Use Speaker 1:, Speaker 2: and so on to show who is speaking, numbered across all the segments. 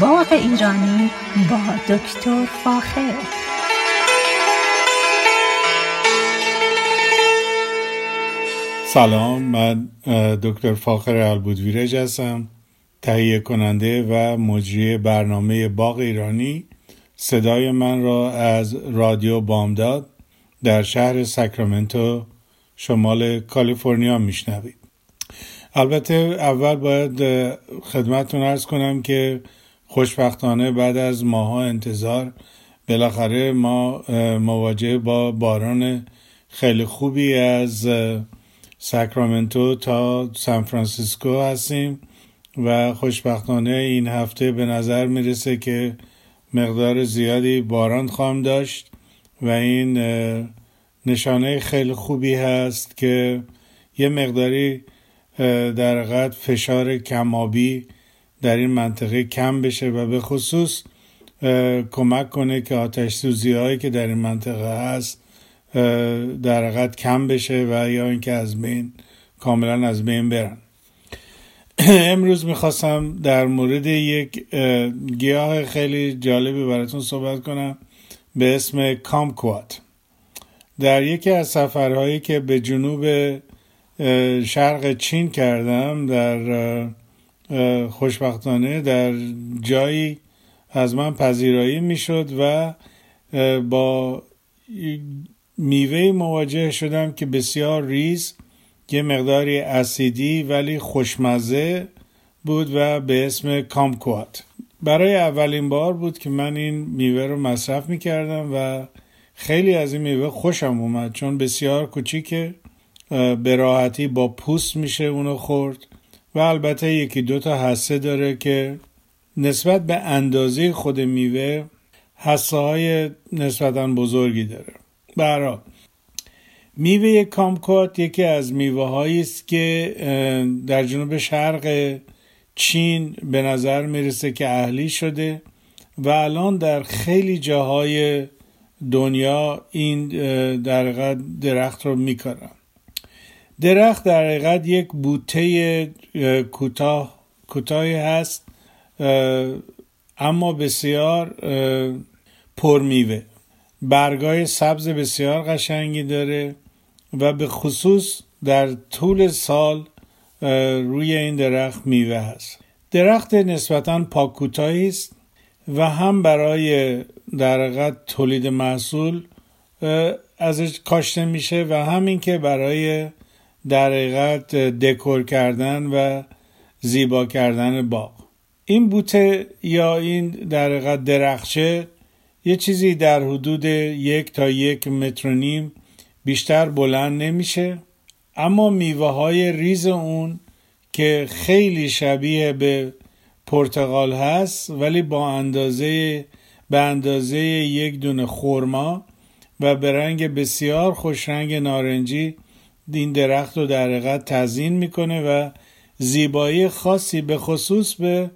Speaker 1: باغ ایرانی با دکتر فاخر.
Speaker 2: سلام من دکتر فاخر البودویرج هستم تهیه کننده و مجری برنامه باغ ایرانی. صدای من را از رادیو بامداد در شهر ساکرامنتو شمال کالیفرنیا میشنوید. البته اول باید خدمتتون ارز کنم که خوشبختانه بعد از ماها انتظار بالاخره ما مواجه با باران خیلی خوبی از ساکرامنتو تا سان فرانسیسکو هستیم و خوشبختانه این هفته به نظر می‌رسه که مقدار زیادی باران خواهم داشت و این نشانه خیلی خوبی هست که یه مقداری در فشار کمابی در این منطقه کم بشه و به خصوص کمک کنه که آتش سوزی هایی که در این منطقه هست در قد کم بشه و یا اینکه از بین کاملا از بین برن. امروز می‌خواستم در مورد یک گیاه خیلی جالبی براتون صحبت کنم به اسم کامکوات. در یکی از سفرهایی که به جنوب شرق چین کردم در خوشبختانه در جایی از من پذیرایی می‌شد و با میوه مواجه شدم که بسیار ریز یه مقداری اسیدی ولی خوشمزه بود و به اسم کامکوات. برای اولین بار بود که من این میوه رو مصرف می‌کردم و خیلی از این میوه خوشم اومد چون بسیار کوچیکه به راحتی با پوست میشه اونو خورد. و البته یکی دو تا حسه داره که نسبت به اندازه خود میوه حسه های نسبتا بزرگی داره. برا میوه کامکات یکی از میوه هایی است که در جنوب شرق چین به نظر می‌رسه که اهلی شده و الان در خیلی جاهای دنیا این در درخت رو میکارن. درخت در حقیقت یک بوته کوتاه کوتاهی هست اما بسیار پرمیوه. برگای سبز بسیار قشنگی داره و به خصوص در طول سال روی این درخت میوه هست. درخت نسبتا پاکوتایی است و هم برای در تولید محصول ازش کاشته میشه و همین که برای در حقیقت دکور کردن و زیبا کردن باغ. این بوته یا این در حقیقت درخچه یه چیزی در حدود یک تا یک متر نیم بیشتر بلند نمیشه. اما میوه های ریز اون که خیلی شبیه به پرتغال هست ولی با اندازه به اندازه یک دونه خورما و به رنگ بسیار خوش رنگ نارنجی این درخت رو در حقیقت تزین می‌کنه و زیبایی خاصی به خصوص به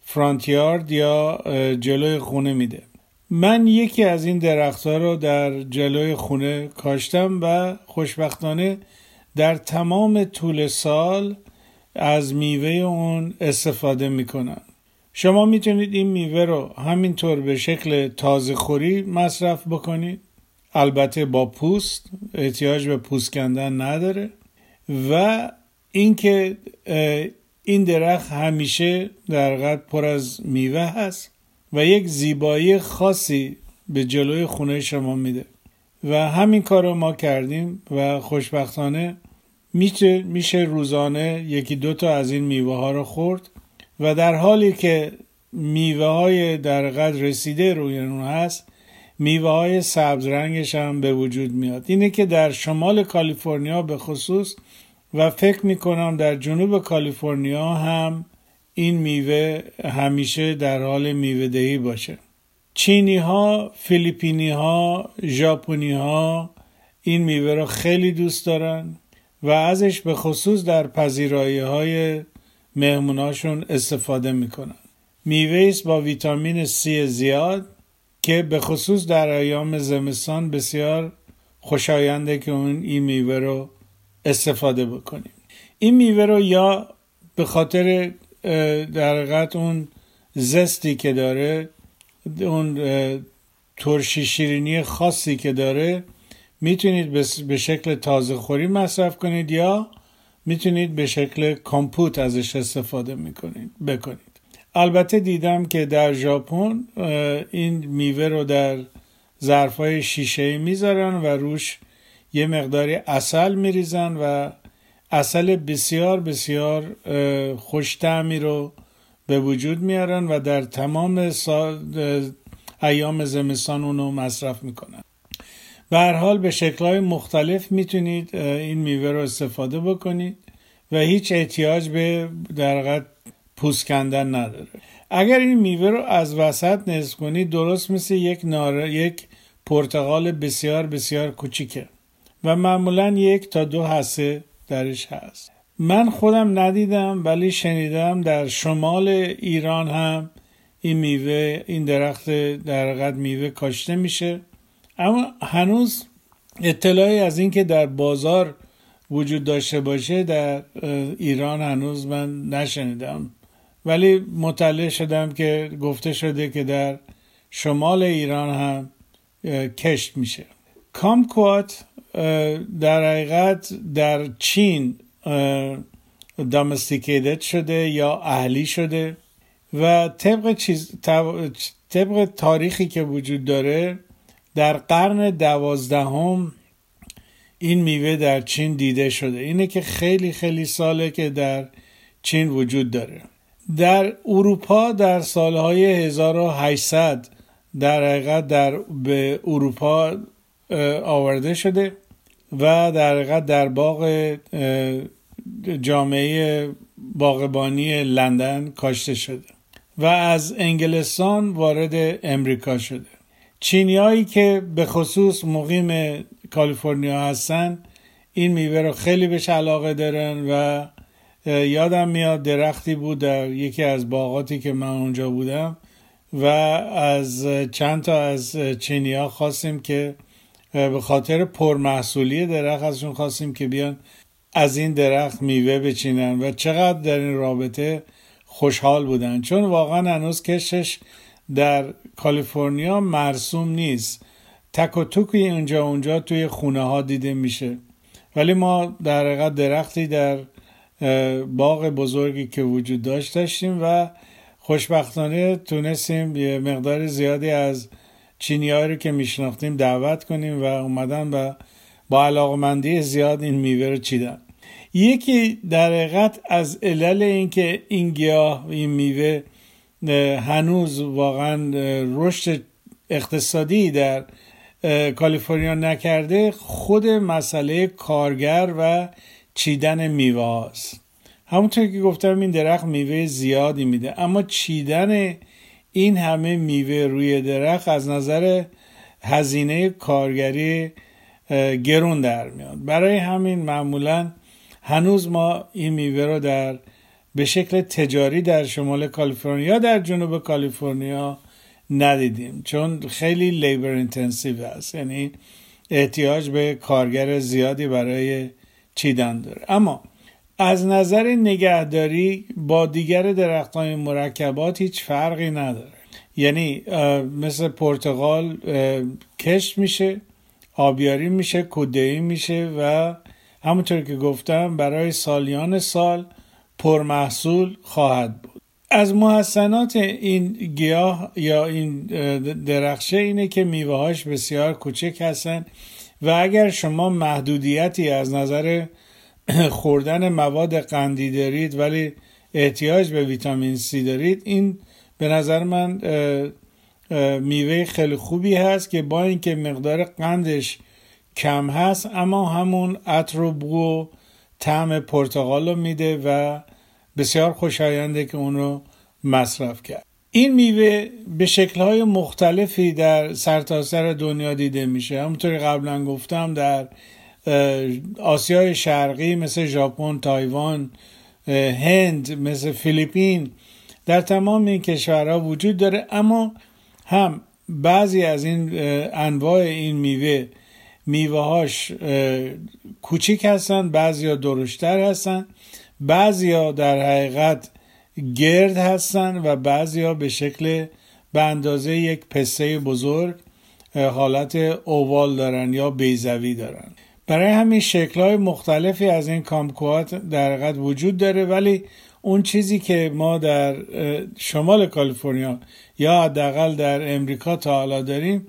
Speaker 2: فرانتیارد یا جلوی خونه میده. من یکی از این درختها رو در جلوی خونه کاشتم و خوشبختانه در تمام طول سال از میوه اون استفاده می‌کنم. شما می‌تونید این میوه رو همینطور به شکل تازه خوری مصرف بکنید. البته با پوست احتیاج به پوست کندن نداره و اینکه این درخت همیشه در قد پر از میوه هست و یک زیبایی خاصی به جلوی خونه شما میده و همین کار رو ما کردیم و خوشبختانه میشه, میشه روزانه یکی دو تا از این میوه ها رو خورد و در حالی که میوه های در قدر رسیده روی اون هست میوه های سبز رنگش هم به وجود میاد. اینه که در شمال کالیفرنیا به خصوص و فکر می‌کنم در جنوب کالیفرنیا هم این میوه همیشه در حال میوه دهی باشه. چینی ها، فیلیپینی ها، ژاپنی ها این میوه را خیلی دوست دارن و ازش به خصوص در پذیرایی های مهموناشون استفاده می‌کنن. میوه است با ویتامین C زیاد که به خصوص در ایام زمستان بسیار خوشاینده که اون این میوه رو استفاده بکنیم. این میوه رو یا به خاطر در اون زستی که داره اون ترشی شیرینی خاصی که داره می‌تونید به شکل تازه خوری مصرف کنید یا می‌تونید به شکل کامپوت ازش استفاده می‌کنید بکنید. البته دیدم که در ژاپن این میوه رو در ظرفای شیشه می‌ذارن و روش یه مقداری اصل میریزن و اصل بسیار بسیار خوشتعمی رو به وجود میارن و در تمام ایام زمستان اونو مصرف می‌کنن. به هر حال به شکلهای مختلف می‌تونید این میوه رو استفاده بکنید و هیچ احتیاج به در پوست کندن نداره. اگر این میوه رو از وسط نصف کنید درست مثل یک نار یک پرتقال بسیار بسیار کوچیکه و معمولا یک تا دو حسه درش هست. من خودم ندیدم ولی شنیدم در شمال ایران هم این میوه این درخت در میوه کاشته میشه. اما هنوز اطلاعی از اینکه در بازار وجود داشته باشه در ایران هنوز من نشنیدم. ولی مطلع شدم که گفته شده که در شمال ایران هم کشت میشه. کامکوات در حقیقت در چین دامستیکیدت شده یا اهلی شده و طبق, چیز، طبق تاریخی که وجود داره در قرن دوازدهم این میوه در چین دیده شده. اینه که خیلی خیلی ساله که در چین وجود داره. در اروپا در سالهای 1800 در حقیقت در به اروپا آورده شده و در حقیقت در باغ جامعه باغبانی لندن کاشته شده و از انگلستان وارد امریکا شده. چینیایی که به خصوص مقیم کالیفرنیا هستن این میوه رو خیلی بهش علاقه دارن و یادم میاد درختی بود در یکی از باغاتی که من اونجا بودم و از چند تا از چینیا خواستیم که به خاطر پرمحصولی درخت ازشون خواستیم که بیان از این درخت میوه بچینن و چقدر در این رابطه خوشحال بودن. چون واقعا هنوز کشش در کالیفرنیا مرسوم نیست. تک و توکی اینجا اونجا توی خونه ها دیده میشه. ولی ما در حقیقت درختی در باغ بزرگی که وجود داشت داشتیم و خوشبختانه تونستیم یه مقدار زیادی از چینی رو که میشناختیم دعوت کنیم و اومدن و با علاقمندی زیاد این میوه رو چیدن. یکی در حقیقت از علل اینکه این گیاه این میوه هنوز واقعا رشد اقتصادی در کالیفرنیا نکرده خود مسئله کارگر و چیدن میوه هاست. همونطور که گفتم این درخت میوه زیادی میده اما چیدن این همه میوه روی درخت از نظر هزینه کارگری گرون در میاد. برای همین معمولا هنوز ما این میوه رو در به شکل تجاری در شمال کالیفرنیا در جنوب کالیفرنیا ندیدیم چون خیلی labor intensive است. یعنی احتیاج به کارگر زیادی برای چیدن داره. اما از نظر نگهداری با دیگر درختان مرکبات هیچ فرقی نداره. یعنی مثل پرتغال کشت میشه آبیاری میشه کدهی میشه و همونطور که گفتم برای سالیان سال پرمحصول خواهد بود. از محسنات این گیاه یا این درخشه اینه که میوهاش بسیار کوچک هستن. و اگر شما محدودیتی از نظر خوردن مواد قندی دارید ولی احتیاج به ویتامین سی دارید این به نظر من میوه خیلی خوبی هست که با اینکه مقدار قندش کم هست اما همون عطر و بو طعم پرتقال رو میده و بسیار خوشاینده که اون رو مصرف کرد. این میوه به شکلهای مختلفی در سرتاسر سر دنیا دیده میشه. همونطوری قبلا گفتم در آسیای شرقی مثل ژاپن، تایوان، هند مثل فیلیپین در تمام این کشورها وجود داره. اما هم بعضی از این انواع این میوه میوه هاش کوچیک هستن بعضی ها درشتر هستن بعضی ها در حقیقت گرد هستن و بعضی ها به شکل به اندازه یک پسته بزرگ حالت اووال دارن یا بیزوی دارن. برای همین شکل های مختلفی از این کامکوات در حقیقت وجود داره ولی اون چیزی که ما در شمال کالیفرنیا یا حداقل در امریکا تا حالا داریم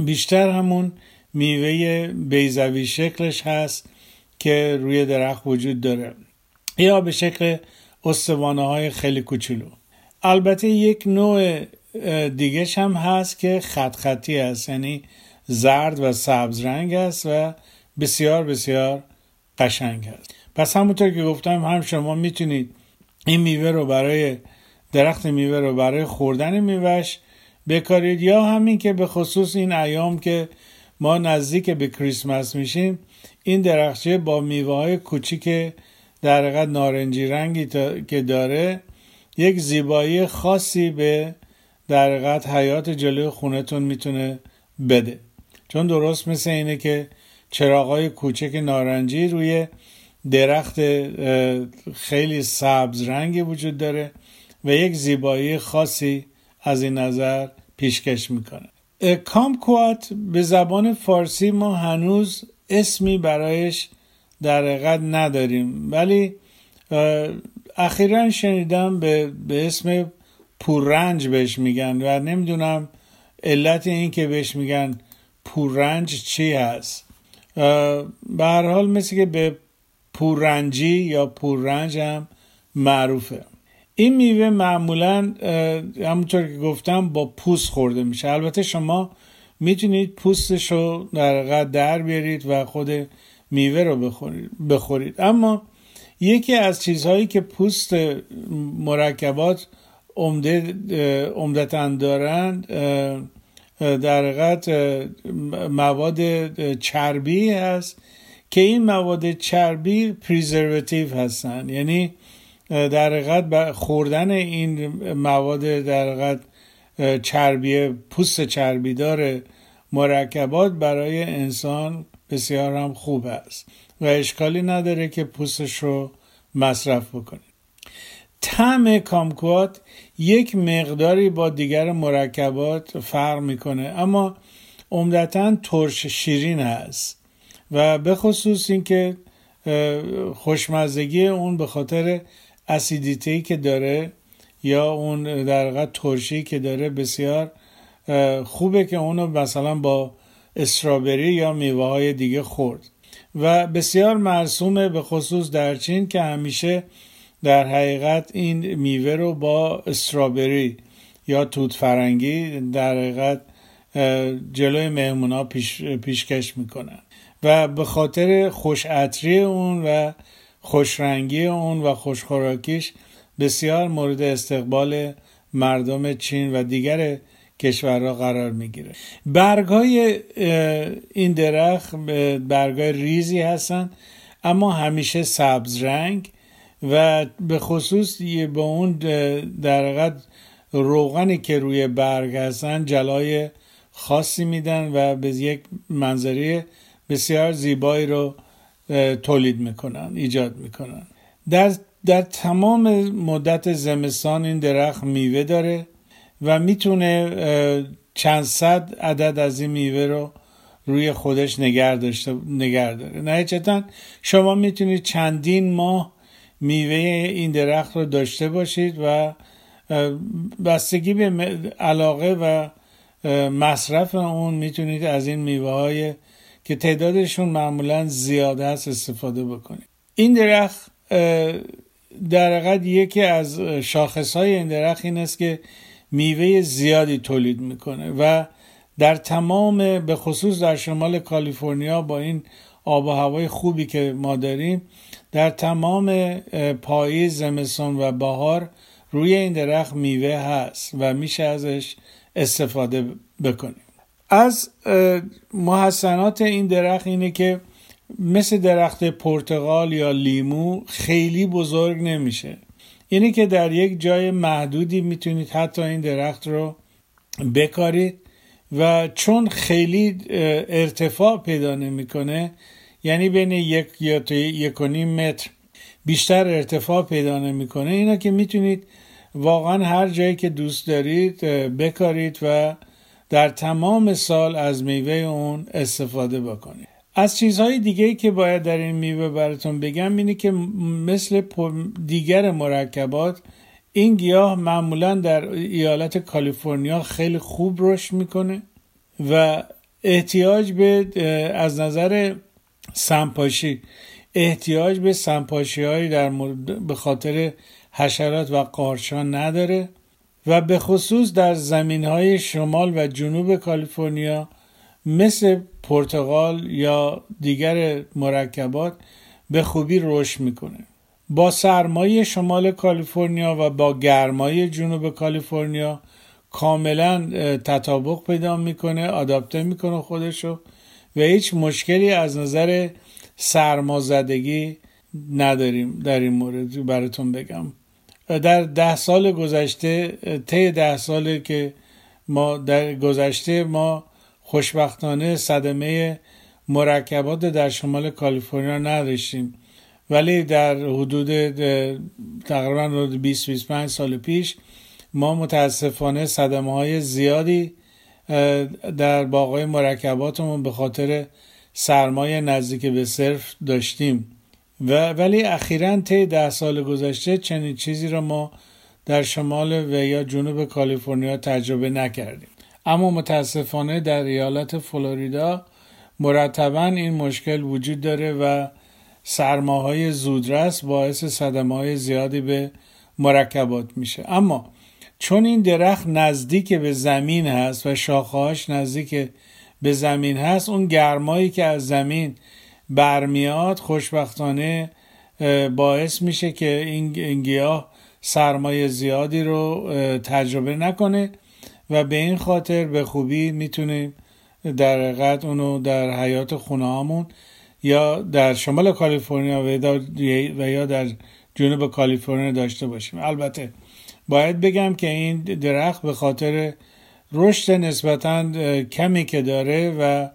Speaker 2: بیشتر همون میوه بیزوی شکلش هست که روی درخت وجود داره. یا به شکل استوانه های خیلی کوچولو. البته یک نوع دیگه هم هست که خط خطی است. یعنی زرد و سبز رنگ است و بسیار بسیار قشنگ است. پس همونطور که گفتم هم شما می‌تونید این میوه رو برای درخت میوه رو برای خوردن میوهش بکارید یا همین که به خصوص این ایام که ما نزدیک به کریسمس میشیم این درخچه با میوه های کوچیک در حقیقت نارنجی رنگی که داره یک زیبایی خاصی به در حقیقت حیات جلوی خونتون می‌تونه بده. چون درست مثل اینه که چراغای کوچک نارنجی روی درخت خیلی سبز رنگی وجود داره و یک زیبایی خاصی از این نظر پیشکش می‌کنه. کامکوات به زبان فارسی ما هنوز اسمی برایش در حقیقت نداریم. ولی اخیرا شنیدم به, به اسم پوررنج بهش میگن و نمی‌دونم علت این که بهش میگن پوررنج چی هست. به هر حال مثل که به پوررنجی یا پوررنج هم معروفه. این میوه معمولا همونطور که گفتم با پوست خورده میشه. البته شما می‌تونید پوستش رو در در بیارید و خود میوه رو بخورید, بخورید. اما یکی از چیزهایی که پوست مرکبات عمدتا دارند در حقیقت مواد چربی هست که این مواد چربی پریزرواتیو هستن یعنی در حقیقت خوردن این مواد در حقیقت چربی پوست چربی داره مرکبات برای انسان بسیار هم خوب است و اشکالی نداره که پوستش رو مصرف بکنید طعم کامکوات یک مقداری با دیگر مرکبات فرق می‌کنه اما عمدتا ترش شیرین هست و به خصوص اینکه خوشمزگی اون به خاطر اسیدیتی که داره یا اون در ترشی که داره بسیار خوبه که اونو مثلا با استرابری یا میوه های دیگه خورد. و بسیار مرسومه به خصوص در چین که همیشه در حقیقت این میوه رو با استرابری یا توت فرنگی در حقیقت جلوی مهمونا پیش، پیشکش می‌کنن. و به خاطر خوش اون و خوشرنگی اون و خوشخوراکیش بسیار مورد استقبال مردم چین و دیگر کشورها قرار می‌گیره. برگ های این درخت برگ های ریزی هستن اما همیشه سبز رنگ و به خصوص به اون در روغنی که روی برگ هستن جلای خاصی میدن و به یک منظره بسیار زیبایی رو تولید می‌کنن ایجاد می‌کنن. در, در تمام مدت زمستان این درخت میوه داره. و می‌تونه چند صد عدد از این میوه رو روی خودش نگر داشته نگر داره. نهایتا شما می‌تونید چندین ماه میوه این درخت رو داشته باشید و بستگی به علاقه و مصرف اون می‌تونید از این میوه های که تعدادشون معمولا زیاده است استفاده بکنید. این درخت در یکی از شاخص های این درخت این است که میوه زیادی تولید می‌کنه و در تمام به خصوص در شمال کالیفرنیا با این آب و هوای خوبی که ما داریم در تمام پاییز زمستان و بهار روی این درخت میوه هست و میشه ازش استفاده بکنیم. از محسنات این درخت اینه که مثل درخت پرتغال یا لیمو خیلی بزرگ نمیشه. اینه که در یک جای محدودی می‌تونید حتی این درخت رو بکارید و چون خیلی ارتفاع پیدا نمی‌کنه یعنی بین یک یا یک و نیم متر بیشتر ارتفاع پیدا نمی‌کنه اینا که می‌تونید واقعا هر جایی که دوست دارید بکارید و در تمام سال از میوه اون استفاده بکنید. از چیزهای دیگه که باید در این میوه براتون بگم اینه که مثل دیگر مرکبات این گیاه معمولا در ایالت کالیفرنیا خیلی خوب رشد می‌کنه و احتیاج به از نظر سمپاشی احتیاج به سمپاشی هایی در به خاطر حشرات و قارچان نداره و به خصوص در زمین های شمال و جنوب کالیفرنیا مثل پرتغال یا دیگر مرکبات به خوبی رشد می‌کنه. با سرمایه شمال کالیفرنیا و با گرمای جنوب کالیفرنیا کاملا تطابق پیدا می‌کنه آداپته می‌کنه خودشو و هیچ مشکلی از نظر سرمازدگی نداریم در این مورد براتون بگم. در ده سال گذشته طی ده ساله که ما در گذشته ما خوشبختانه صدمه مرکبات در شمال کالیفرنیا نداشتیم. ولی در حدود تقریبا 20 25 سال پیش ما متاسفانه صدمه های زیادی در باقای مرکباتمون به خاطر سرمایه نزدیک به صرف داشتیم. و ولی اخیرا طی ده سال گذشته چنین چیزی را ما در شمال و یا جنوب کالیفرنیا تجربه نکردیم. اما متاسفانه در ایالت فلوریدا مرتبا این مشکل وجود داره و سرماهای زودرس باعث صدمه های زیادی به مرکبات میشه. اما چون این درخت نزدیک به زمین هست و شاخهاش نزدیک به زمین هست اون گرمایی که از زمین برمیاد خوشبختانه باعث میشه که این گیاه سرمایه زیادی رو تجربه نکنه. و به این خاطر به خوبی می‌تونیم در حقیقت اونو در حیات خونه همون یا در شمال کالیفرنیا و یا در جنوب کالیفرنیا داشته باشیم. البته باید بگم که این درخت به خاطر رشد نسبتا کمی که داره و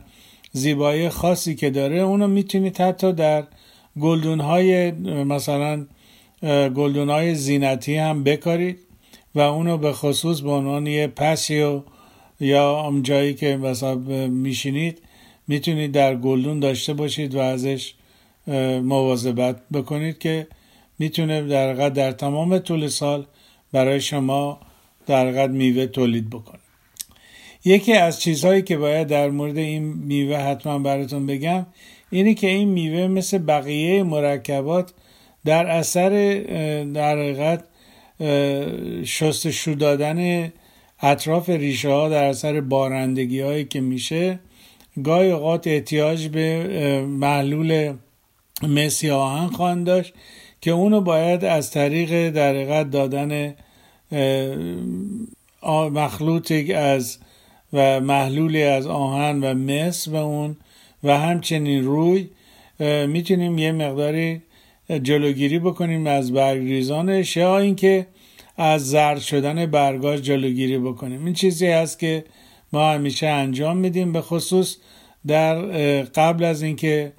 Speaker 2: زیبایی خاصی که داره اونو می‌تونید حتی در گلدون های مثلا گلدون های زینتی هم بکارید. و اونو به خصوص به عنوان یه پسیو یا جایی که مثلا میشینید می‌تونید در گلدون داشته باشید و ازش مواظبت بکنید که می‌تونه در در تمام طول سال برای شما در میوه تولید بکنه. یکی از چیزهایی که باید در مورد این میوه حتما براتون بگم اینه که این میوه مثل بقیه مرکبات در اثر در حقیقت شستشو دادن اطراف ریشه ها در اثر بارندگی هایی که میشه گاهی اوقات احتیاج به محلول مسی آهن خواهند داشت که اونو باید از طریق در دادن مخلوطی از و محلولی از آهن و مس و اون و همچنین روی می‌تونیم یه مقداری جلوگیری بکنیم از برگریزانش یا اینکه از زرد شدن برگاش جلوگیری بکنیم. این چیزی هست که ما همیشه انجام میدیم به خصوص در قبل از اینکه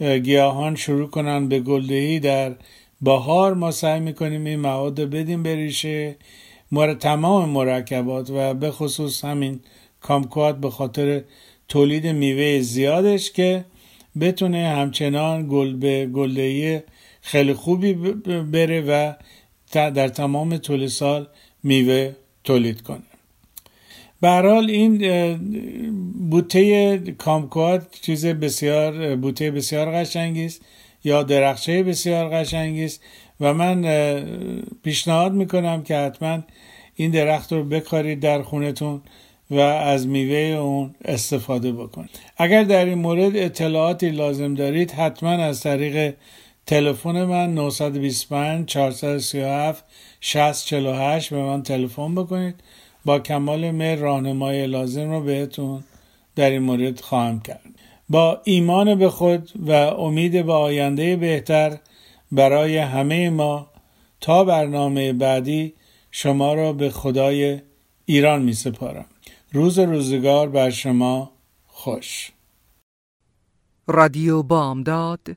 Speaker 2: گیاهان شروع کنن به گلدهی در بهار ما سعی می‌کنیم این مواد بدیم بریشه مر... تمام مرکبات و به خصوص همین کامکوات به خاطر تولید میوه زیادش که بتونه همچنان گل به گلدهی خیلی خوبی بره و در تمام طول سال میوه تولید کنه. برحال این بوته کامکوات چیز بسیار بوته بسیار قشنگی است یا درخچه بسیار قشنگی است و من پیشنهاد می‌کنم که حتما این درخت رو بکارید در خونتون و از میوه اون استفاده بکنید. اگر در این مورد اطلاعاتی لازم دارید حتما از طریق تلفن من 925 437 6048 به من تلفن بکنید. با کمال مهر راهنمای لازم رو بهتون در این مورد خواهم کرد. با ایمان به خود و امید به آینده بهتر برای همه ما تا برنامه بعدی شما را به خدای ایران می سپارم. روز روزگار بر شما خوش.
Speaker 3: رادیو بامداد